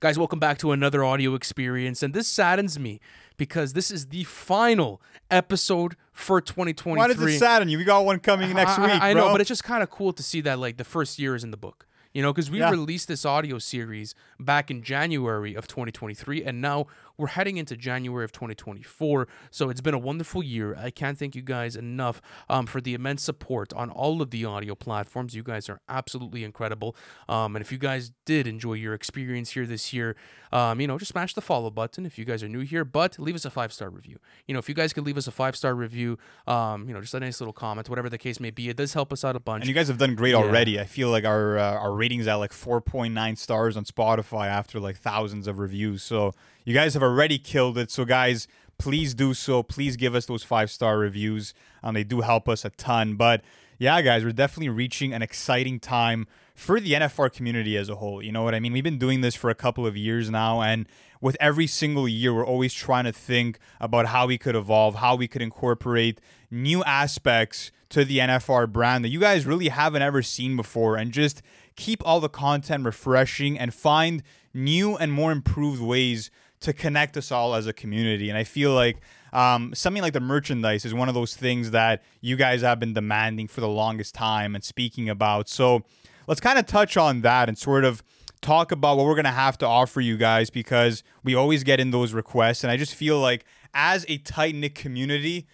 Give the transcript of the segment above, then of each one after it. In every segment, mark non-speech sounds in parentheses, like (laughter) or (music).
Guys, welcome back to another audio experience. And this saddens me because this is the final episode for 2023. Why does it sadden you? We got one coming next I, week. I, I know, but it's just kind of cool to see that like the first year is in the book. You know, because we Yeah. released this audio series back in January of 2023, and now we're heading into January of 2024. So it's been a wonderful year. I can't thank you guys enough um, for the immense support on all of the audio platforms. You guys are absolutely incredible. Um, and if you guys did enjoy your experience here this year, um, you know, just smash the follow button if you guys are new here, but leave us a five star review. You know, if you guys could leave us a five star review, um, you know, just a nice little comment, whatever the case may be, it does help us out a bunch. And you guys have done great Yeah. already. I feel like our uh, our ratings at like 4.9 stars on Spotify after like thousands of reviews. So you guys have already killed it. So guys, please do so. Please give us those five star reviews. Um, they do help us a ton. But yeah, guys, we're definitely reaching an exciting time for the NFR community as a whole. You know what I mean? We've been doing this for a couple of years now, and with every single year, we're always trying to think about how we could evolve, how we could incorporate new aspects to the NFR brand that you guys really haven't ever seen before, and just keep all the content refreshing and find new and more improved ways to connect us all as a community. And I feel like um, something like the merchandise is one of those things that you guys have been demanding for the longest time and speaking about. So let's kind of touch on that and sort of talk about what we're going to have to offer you guys because we always get in those requests. And I just feel like as a tight knit community,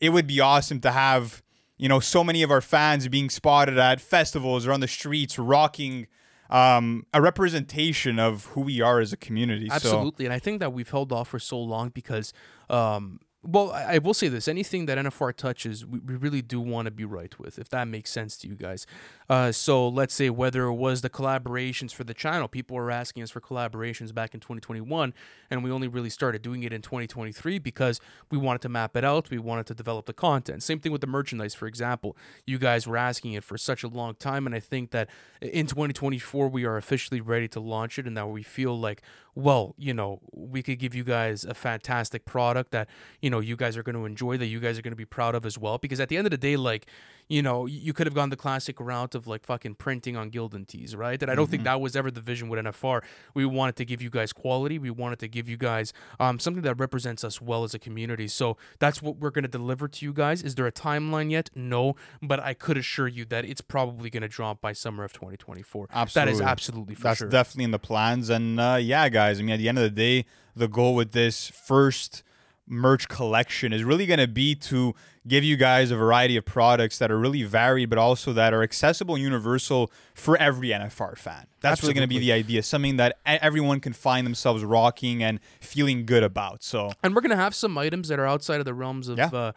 it would be awesome to have you know so many of our fans being spotted at festivals or on the streets rocking um, a representation of who we are as a community. So Absolutely, and I think that we've held off for so long because, um, well, I, will say this: anything that NFR touches, we, we really do want to be right with, if that makes sense to you guys. Uh, so let's say whether it was the collaborations for the channel, people were asking us for collaborations back in 2021, and we only really started doing it in 2023 because we wanted to map it out, we wanted to develop the content. Same thing with the merchandise, for example. You guys were asking it for such a long time, and I think that in 2024 we are officially ready to launch it, and that we feel like, well, you know, we could give you guys a fantastic product that you know you guys are going to enjoy, that you guys are going to be proud of as well. Because at the end of the day, like you know, you could have gone the classic route of like fucking printing on Gildan tees, right? And I don't think that was ever the vision with NFR. We wanted to give you guys quality. We wanted to give you guys um, something that represents us well as a community. So that's what we're going to deliver to you guys. Is there a timeline yet? No, but I could assure you that it's probably going to drop by summer of 2024. absolutely That is Absolutely. that's sure. definitely in the plans. And uh, yeah, guys, I mean, at the end of the day, the goal with this first merch collection is really going to be to give you guys a variety of products that are really varied, but also that are accessible and universal for every NFR fan. That's really going to be the idea. Something that everyone can find themselves rocking and feeling good about. So and we're gonna have some items that are outside of the realms of Yeah. uh,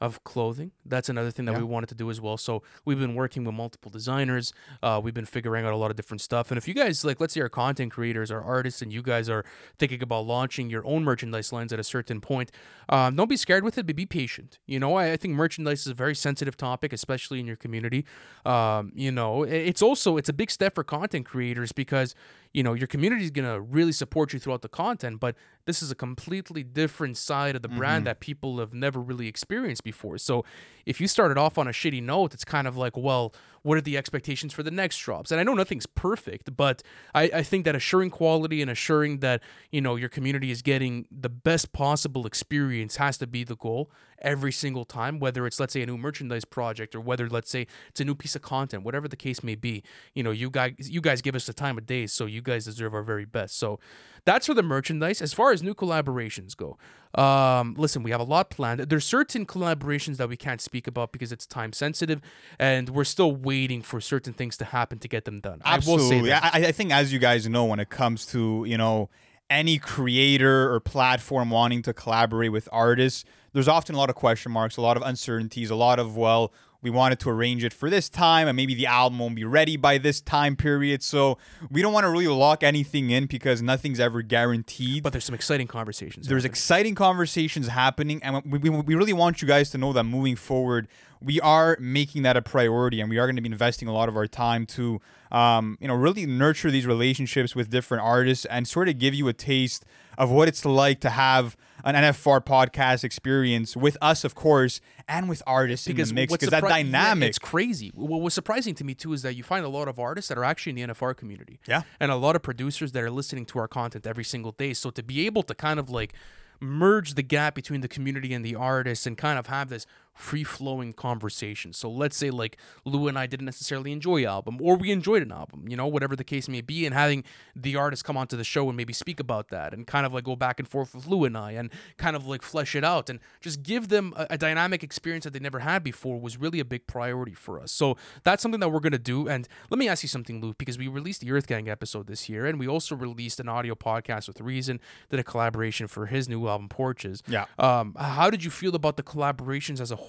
of clothing. That's another thing that Yeah. we wanted to do as well. So we've been working with multiple designers. Uh, we've been figuring out a lot of different stuff. And if you guys like, let's say, our content creators or artists, and you guys are thinking about launching your own merchandise lines at a certain point, um, don't be scared with it, but be patient. You know, I, I think merchandise is a very sensitive topic, especially in your community. Um, you know, it's also it's a big step for content creators because you know your community is gonna really support you throughout the content, but this is a completely different side of the brand mm-hmm. that people have never really experienced before. So if you started off on a shitty note, it's kind of like, well, what are the expectations for the next drops? And I know nothing's perfect, but I, I think that assuring quality and assuring that you know your community is getting the best possible experience has to be the goal every single time. Whether it's let's say a new merchandise project or whether let's say it's a new piece of content, whatever the case may be. You know, you guys you guys give us the time of day, so you guys deserve our very best. So that's for the merchandise. As far as new collaborations go, um, listen, we have a lot planned. There's certain collaborations that we can't speak about because it's time sensitive, and we're still waiting for certain things to happen to get them done. I will say Absolutely. that. I, I think, as you guys know, when it comes to you know any creator or platform wanting to collaborate with artists, there's often a lot of question marks, a lot of uncertainties, a lot of well, we wanted to arrange it for this time, and maybe the album won't be ready by this time period. So we don't want to really lock anything in because nothing's ever guaranteed. but there's some exciting conversations. There's happening. exciting conversations happening, and we, we, we really want you guys to know that moving forward, we are making that a priority, and we are going to be investing a lot of our time to, um, you know, really nurture these relationships with different artists and sort of give you a taste of what it's like to have an NFR podcast experience with us, of course, and with artists in the mix because that surpri- yeah, dynamic. it's crazy. What was surprising to me too is that you find a lot of artists that are actually in the NFR community. Yeah. And a lot of producers that are listening to our content every single day. So to be able to kind of like merge the gap between the community and the artists and kind of have this free flowing conversation. So let's say like Lou and I didn't necessarily enjoy album or we enjoyed an album, you know, whatever the case may be, and having the artist come onto the show and maybe speak about that and kind of like go back and forth with Lou and I and kind of like flesh it out and just give them a, a dynamic experience that they never had before was really a big priority for us. So that's something that we're gonna do. And let me ask you something, Lou, because we released the Earth Gang episode this year and we also released an audio podcast with Reason, did a collaboration for his new album Porches. Yeah. Um, how did you feel about the collaborations as a whole?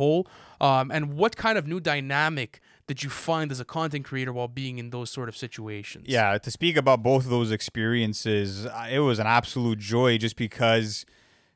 Um, and what kind of new dynamic did you find as a content creator while being in those sort of situations? Yeah, to speak about both of those experiences, it was an absolute joy just because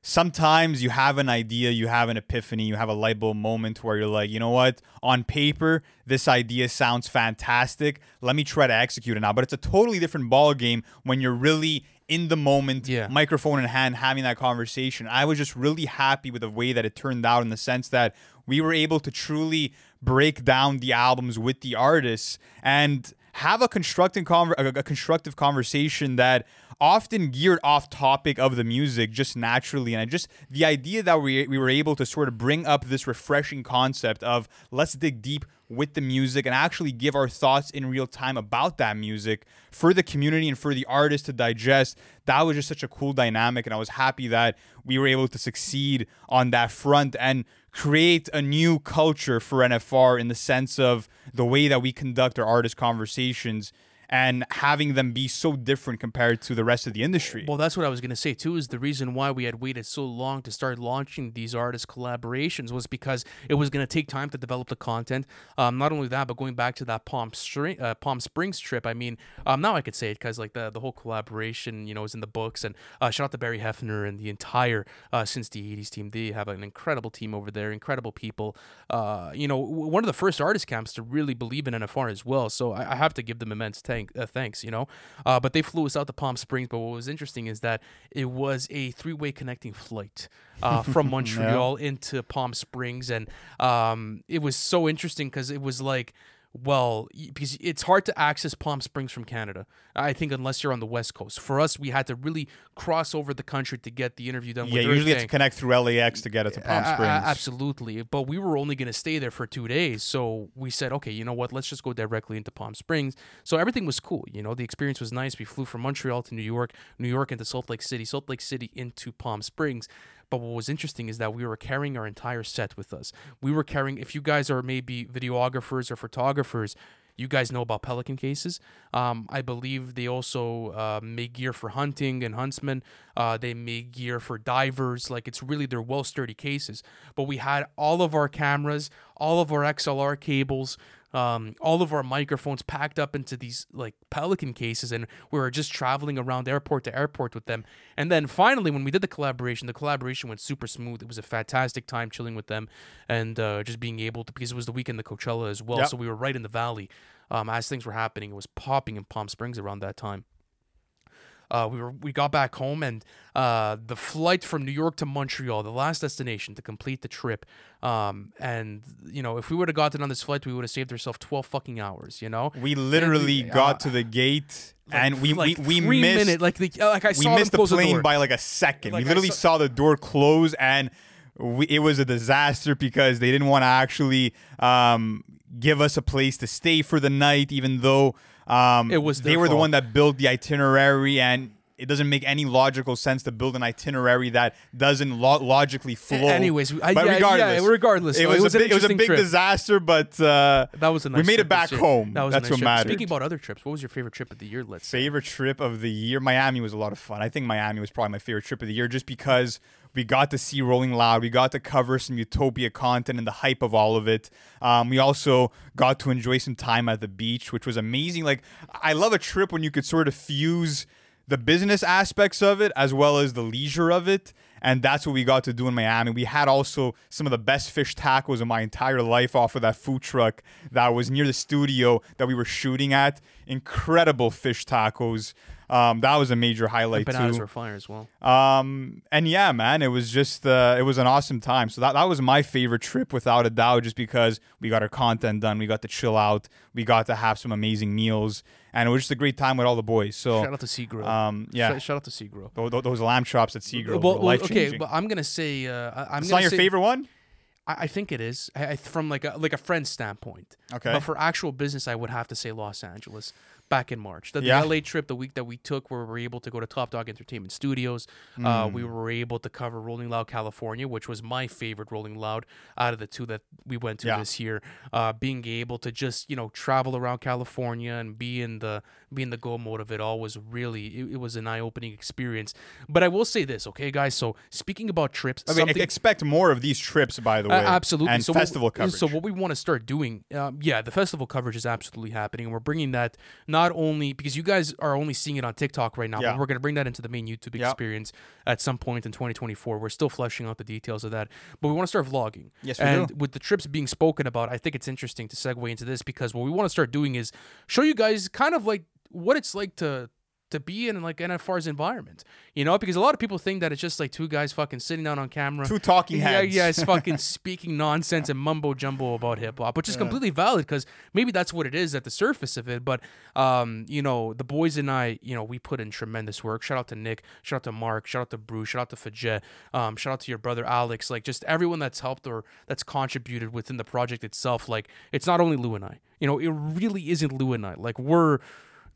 sometimes you have an idea, you have an epiphany, you have a light bulb moment where you're like, you know what, on paper, this idea sounds fantastic. Let me try to execute it now. But it's a totally different ball game when you're really in the moment, Yeah. microphone in hand, having that conversation. I was just really happy with the way that it turned out in the sense that we were able to truly break down the albums with the artists and have a constructive conver- a, constructive conversation that often geared off topic of the music just naturally and I just the idea that we we were able to sort of bring up this refreshing concept of let's dig deep with the music and actually give our thoughts in real time about that music for the community and for the artist to digest. That was just such a cool dynamic, and I was happy that we were able to succeed on that front and create a new culture for NFR in the sense of the way that we conduct our artist conversations and having them be so different compared to the rest of the industry. Well, that's what I was going to say too. Is the reason why we had waited so long to start launching these artist collaborations was because it was going to take time to develop the content. Um, not only that, but going back to that Palm String, uh, Palm Springs trip. I mean, um, now I could say it because like the the whole collaboration, you know, is in the books. And uh, shout out to Barry Hefner and the entire uh, since the '80s team. They have an incredible team over there, incredible people. Uh, you know, one of the first artist camps to really believe in NFR as well. So I, I have to give them immense thank uh, thanks. You know, uh, but they flew us out to Palm Springs. But what was interesting is that it was a three-way connecting flight uh, (laughs) from Montreal into Palm Springs, and um, it was so interesting because it was like. Well, because it's hard to access Palm Springs from Canada, I think, unless you're on the West Coast. For us, we had to really cross over the country to get the interview done. yeah, you usually have to connect through LAX to get it to Palm Springs. absolutely. But we were only going to stay there for two days. So we said, okay, you know what? Let's just go directly into Palm Springs. So everything was cool. You know, the experience was nice. We flew from Montreal to New York, New York into Salt Lake City, Salt Lake City into Palm Springs. But what was interesting is that we were carrying our entire set with us. We were carrying, if you guys are maybe videographers or photographers, you guys know about Pelican cases. Um, I believe they also uh, make gear for hunting and huntsmen. Uh, they make gear for divers. Like it's really they're well sturdy cases. But we had all of our cameras, all of our XLR cables, um, all of our microphones packed up into these like Pelican cases, and we were just traveling around airport to airport with them. And then finally, when we did the collaboration, the collaboration went super smooth. It was a fantastic time chilling with them, and uh, just being able to because it was the weekend the Coachella as well, Yep. so we were right in the valley um, as things were happening. It was popping in Palm Springs around that time. Uh, we were we got back home and uh, the flight from New York to Montreal, the last destination to complete the trip. Um, and you know, if we would have gotten on this flight, we would have saved ourselves twelve fucking hours. You know, we literally And, uh, got to the gate and we like we, we missed minute like the, uh, like I we missed the close the plane by like a second. Like, we literally saw- saw the door close, and we, it was a disaster because they didn't want to actually um, give us a place to stay for the night, even though um, It was they were the one that built the itinerary and. It doesn't make any logical sense to build an itinerary that doesn't lo- logically flow. anyways, I- but yeah, yeah, regardless, regardless, it was, it was a big, it was a big trip. disaster. But uh, that was a nice we made trip it back home. That was That's nice what trip. mattered. Speaking about other trips, what was your favorite trip of the year? Let's say. Favorite trip of the year? Miami was a lot of fun. I think Miami was probably my favorite trip of the year just because we got to see Rolling Loud. We got to cover some Utopia content and the hype of all of it. Um, we also got to enjoy some time at the beach, which was amazing. Like, I love a trip when you could sort of fuse the business aspects of it as well as the leisure of it. And that's what we got to do in Miami. We had also some of the best fish tacos of my entire life off of that food truck that was near the studio that we were shooting at. Incredible fish tacos. Um, that was a major highlight Bananas too. were fire as well. Um, and yeah, man, it was just uh, it was an awesome time. So that that was my favorite trip without a doubt, just because we got our content done, we got to chill out, we got to have some amazing meals, and it was just a great time with all the boys. So Shout out to Seagro. um, yeah, Shout, shout out to. Tho- tho- those lamb chops at Seagull Well, well, life okay, but I'm gonna say uh, I- I'm It's gonna not your say, favorite one. I, I think it is I, I, from like a like a friend standpoint. Okay. But for actual business, I would have to say Los Angeles back in March. The, the Yeah. LA trip, the week that we took, where we were able to go to Top Dawg Entertainment Studios. Uh, Hmm. we were able to cover Rolling Loud California, which was my favorite Rolling Loud out of the two that we went to Yeah. this year. Uh, being able to just you know travel around California and be in the be in the go mode of it all was really it, it was an eye opening experience. But I will say this, okay, guys. So speaking about trips, I mean, something- expect more of these trips, by the uh, way. absolutely. And so what- festival coverage. So what we want to start doing, um, yeah, the festival coverage is absolutely happening, and we're bringing that not only because you guys are only seeing it on TikTok right now, Yeah. but we're going to bring that into the main YouTube Yep. experience at some point in 2024. We're still fleshing out the details of that, but we want to start vlogging. Yes, we and do. with the trips being spoken about, I think it's interesting to segue into this because what we want to start doing is show you guys kind of like what it's like to to be in like NFR's environment, you know, because a lot of people think that it's just like two guys fucking sitting down on camera, Two talking yeah, heads. yeah, yeah, it's (laughs) fucking speaking nonsense and mumbo jumbo about hip hop, which is completely valid because maybe that's what it is at the surface of it. But um, you know, the boys and I, you know, we put in tremendous work. Shout out to Nick, shout out to Mark, shout out to Bruce, shout out to Fajet, um, shout out to your brother Alex, like just everyone that's helped or that's contributed within the project itself. Like it's not only Lou and I, you know, it really isn't Lou and I. Like we're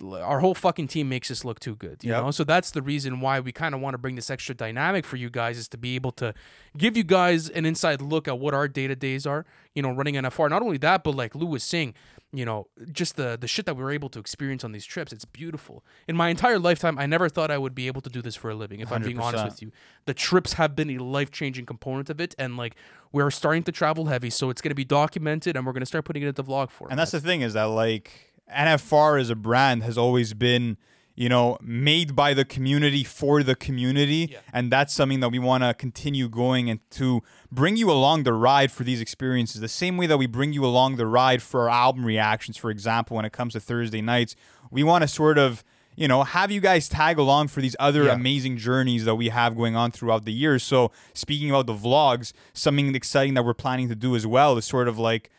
our whole fucking team makes us look too good, you Yep. know. So that's the reason why we kind of want to bring this extra dynamic for you guys is to be able to give you guys an inside look at what our day to days are, you know, running NFR. Not only that, but like Lou was saying, you know, just the the shit that we were able to experience on these trips. It's beautiful. In my entire lifetime, I never thought I would be able to do this for a living. If i am being honest with you, the trips have been a life changing component of it, and like we're starting to travel heavy, so it's going to be documented, and we're going to start putting it into vlog form. And that's the thing is that like NFR as a brand has always been, you know, made by the community for the community, Yeah. and that's something that we want to continue going and to bring you along the ride for these experiences. The same way that we bring you along the ride for our album reactions, for example, when it comes to Thursday nights, we want to sort of you know, have you guys tag along for these other Yeah. amazing journeys that we have going on throughout the year. So, speaking about the vlogs, something exciting that we're planning to do as well is sort of like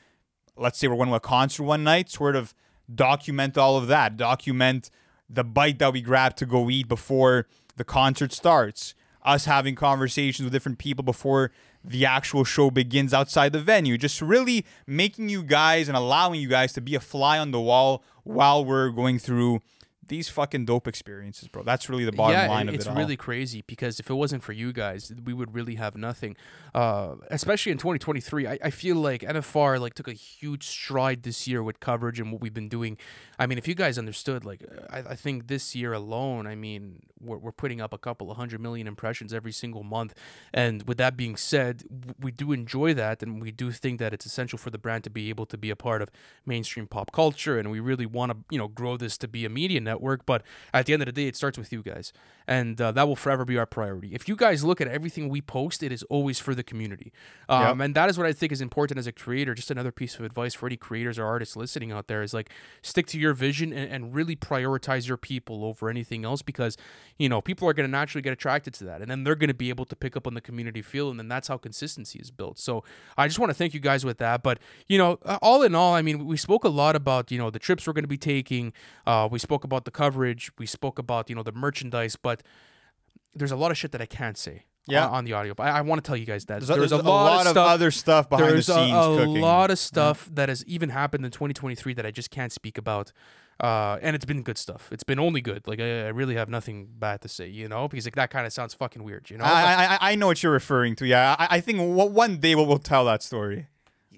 let's say we're going to a concert one night, sort of document all of that. Document the bite that we grab to go eat before the concert starts. Us having conversations with different people before the actual show begins outside the venue. Just really making you guys and allowing you guys to be a fly on the wall while we're going through these fucking dope experiences, bro. That's really the bottom yeah, line of it all. It's really crazy because if it wasn't for you guys, we would really have nothing. Uh, especially in 2023, I, I feel like NFR like took a huge stride this year with coverage and what we've been doing. I mean, if you guys understood, like I, I think this year alone, I mean, we're, we're putting up a couple of hundred million impressions every single month. And with that being said, we do enjoy that, and we do think that it's essential for the brand to be able to be a part of mainstream pop culture, and we really want to, you know, grow this to be a media network. Work but at the end of the day, it starts with you guys, and uh, that will forever be our priority. If you guys look at everything we post, it is always for the community, um, and that is what I think is important as a creator. Just another piece of advice for any creators or artists listening out there is like stick to your vision and, and really prioritize your people over anything else because you know people are going to naturally get attracted to that, and then they're going to be able to pick up on the community feel, and then that's how consistency is built. So I just want to thank you guys with that. But you know, uh, all in all, I mean, we spoke a lot about you know the trips we're going to be taking. Uh, we spoke about the coverage. We spoke about you know the merchandise, but there's a lot of shit that I can't say. Yeah. On, on the audio, but I, I want to tell you guys that There's, there's a, lot, of, stuff other stuff behind there's the scenes a, a cooking. lot of stuff that has even happened in 2023 that I just can't speak about. Uh, and it's been good stuff. It's been only good. Like I, I really have nothing bad to say, you know, because like that kind of sounds fucking weird, you know. I, I I- know what you're referring to. Yeah, I, I think w- one day we'll, we'll tell that story.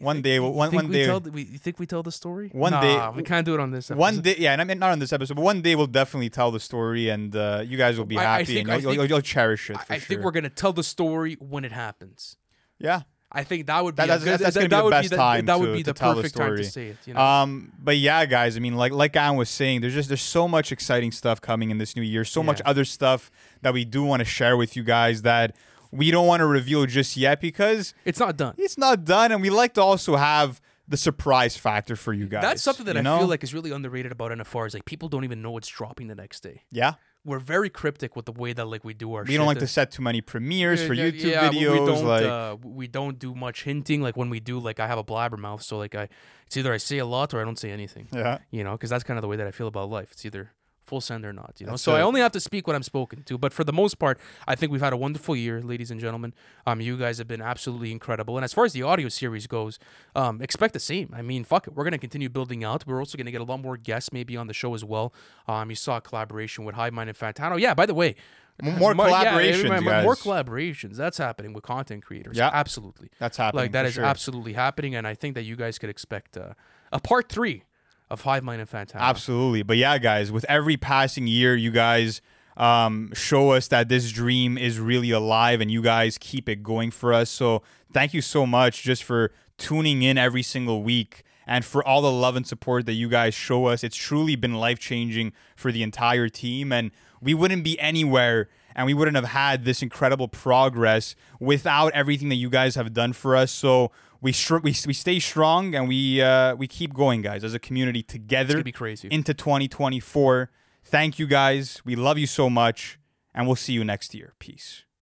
One day, we'll, one think one we day, tell the, we, you think we tell the story? One Nah, day- we can't do it on this. one day. Yeah, and I mean not on this episode, but one day we'll definitely tell the story, and uh, you guys will be I- I happy, think- and you'll, you'll, you'll cherish it. I, For I sure. think we're gonna tell the story when it happens. yeah. I think that would be That- a that's- good- that's gonna be that the would best the, time That to- be the tell the perfect time to story. say it. You know? Um, but yeah, guys. I mean, like like Anne was saying, there's just there's so much exciting stuff coming in this new year. So much other stuff that we do want to share with you guys that we don't want to reveal just yet because it's not done. it's not done, and we like to also have the surprise factor for you guys. That's something that I know? feel like is really underrated about NFR. Is like people don't even know what's dropping the next day. yeah. we're very cryptic with the way that like we do our. We don't like to set too many premieres for YouTube yeah, videos. We don't, like uh, we don't do much hinting. Like when we do, like I have a blabbermouth, so like I, it's either I say a lot or I don't say anything. yeah, You know, because that's kind of the way that I feel about life. It's either full send or not. You know, That's so I only have to speak what I'm spoken to. But for the most part, I think we've had a wonderful year, ladies and gentlemen. Um, you guys have been absolutely incredible. And as far as the audio series goes, um, expect the same. I mean, fuck it, we're gonna continue building out. We're also gonna get a lot more guests maybe on the show as well. Um, you saw a collaboration with Hive Mind and Fantano. Yeah, by the way. More collaborations, yeah, mo- more collaborations. That's happening with content creators. Yeah. absolutely. that's happening. Like that is sure. absolutely happening, and I think that you guys could expect uh, a part three of Hive Mind and. Absolutely. But yeah, guys, with every passing year, you guys um, show us that this dream is really alive and you guys keep it going for us. So thank you so much just for tuning in every single week and for all the love and support that you guys show us. It's truly been life changing for the entire team. And we wouldn't be anywhere and we wouldn't have had this incredible progress without everything that you guys have done for us. So we str- we, we stay strong and we uh, we keep going, guys, as a community It's together gonna be crazy. into 2024. Thank you guys. We love you so much, and we'll see you next year. Peace.